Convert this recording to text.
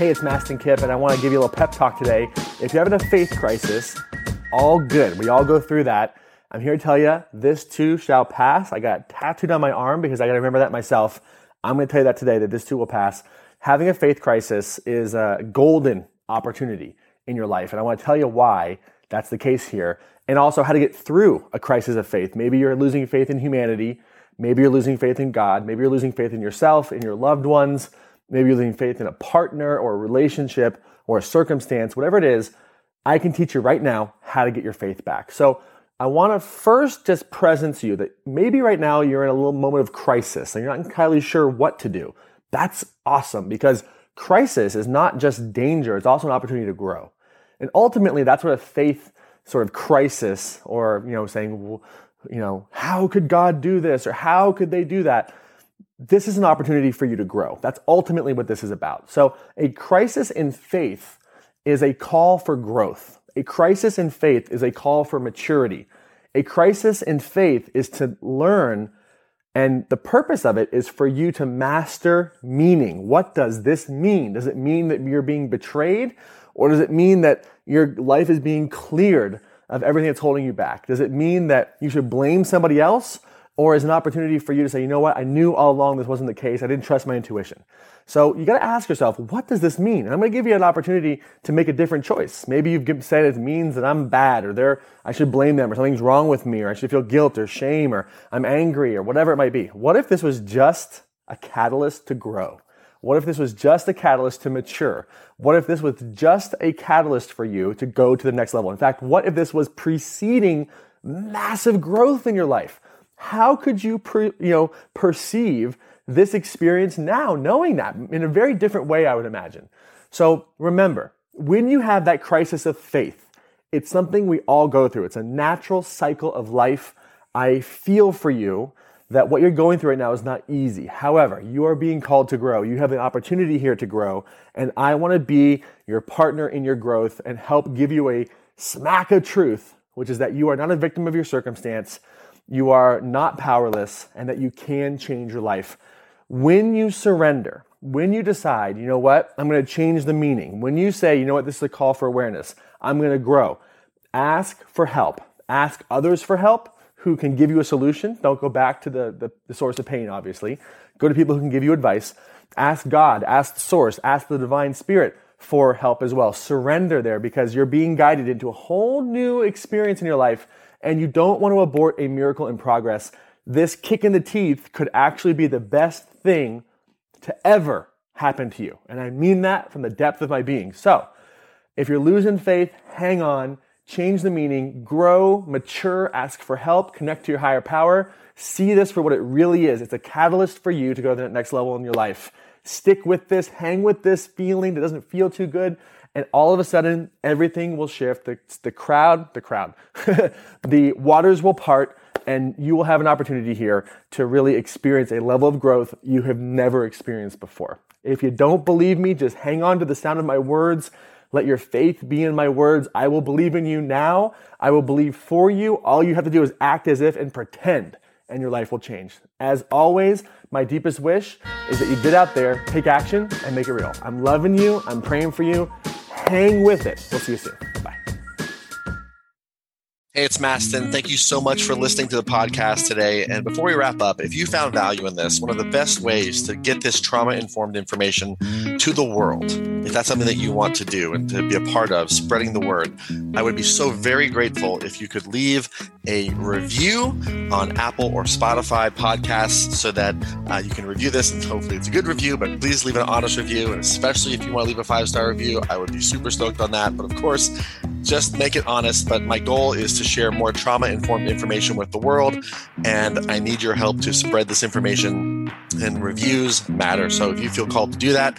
Hey, it's Mastin Kipp, and I want to give you a little pep talk today. If you're having a faith crisis, all good. We all go through that. I'm here to tell you this too shall pass. I got tattooed on my arm because I got to remember that myself. I'm going to tell you that today that this too will pass. Having a faith crisis is a golden opportunity in your life. And I want to tell you why that's the case here and also how to get through a crisis of faith. Maybe you're losing faith in humanity. Maybe you're losing faith in God. Maybe you're losing faith in yourself, in your loved ones. Maybe you're losing faith in a partner or a relationship or a circumstance, whatever it is. I can teach you right now how to get your faith back. So I want to first just presence you that maybe right now you're in a little moment of crisis and you're not entirely sure what to do. That's awesome because crisis is not just danger, it's also an opportunity to grow. And ultimately, that's what a faith sort of crisis or, you know, saying, you know, how could God do this or how could they do that? This is an opportunity for you to grow. That's ultimately what this is about. So, a crisis in faith is a call for growth. A crisis in faith is a call for maturity. A crisis in faith is to learn, and the purpose of it is for you to master meaning. What does this mean? Does it mean that you're being betrayed? Or does it mean that your life is being cleared of everything that's holding you back? Does it mean that you should blame somebody else? Or as an opportunity for you to say, you know what, I knew all along this wasn't the case. I didn't trust my intuition. So you got to ask yourself, what does this mean? And I'm going to give you an opportunity to make a different choice. Maybe you've said it means that I'm bad, or there I should blame them, or something's wrong with me, or I should feel guilt or shame, or I'm angry, or whatever it might be. What if this was just a catalyst to grow? What if this was just a catalyst to mature? What if this was just a catalyst for you to go to the next level? In fact, what if this was preceding massive growth in your life? How could you, pre, you know, perceive this experience now, knowing that in a very different way, I would imagine? So remember, when you have that crisis of faith, it's something we all go through. It's a natural cycle of life. I feel for you that what you're going through right now is not easy. However, you are being called to grow. You have an opportunity here to grow. And I want to be your partner in your growth and help give you a smack of truth, which is that you are not a victim of your circumstance. You are not powerless and that you can change your life. When you surrender, when you decide, you know what, I'm going to change the meaning, when you say, you know what, this is a call for awareness, I'm going to grow, ask for help. Ask others for help who can give you a solution. Don't go back to the, the, the, source of pain, obviously. Go to people who can give you advice. Ask God, ask the source, ask the divine spirit for help as well. Surrender there because you're being guided into a whole new experience in your life and you don't want to abort a miracle in progress. This kick in the teeth could actually be the best thing to ever happen to you. And I mean that from the depth of my being. So, if you're losing faith, hang on change the meaning, grow, mature, ask for help, connect to your higher power. See this for what it really is. It's a catalyst for you to go to the next level in your life. Stick with this, hang with this feeling that doesn't feel too good, and all of a sudden, everything will shift. The, the crowd, the crowd, the waters will part, and you will have an opportunity here to really experience a level of growth you have never experienced before. If you don't believe me, just hang on to the sound of my words. Let your faith be in my words. I will believe in you now. I will believe for you. All you have to do is act as if and pretend, and your life will change. As always, my deepest wish is that you get out there, take action, and make it real. I'm loving you. I'm praying for you. Hang with it. We'll see you soon. Bye. Hey, it's Mastin. Thank you so much for listening to the podcast today. And before we wrap up, if you found value in this, one of the best ways to get this trauma informed information to the world, if that's something that you want to do and to be a part of, spreading the word, I would be so very grateful if you could leave a review on Apple or Spotify podcasts so that uh, you can review this and hopefully it's a good review, but please leave an honest review. And especially if you want to leave a five star review, I would be super stoked on that. But of course, just make it honest. But my goal is to share more trauma informed information with the world. And I need your help to spread this information and reviews matter. So if you feel called to do that,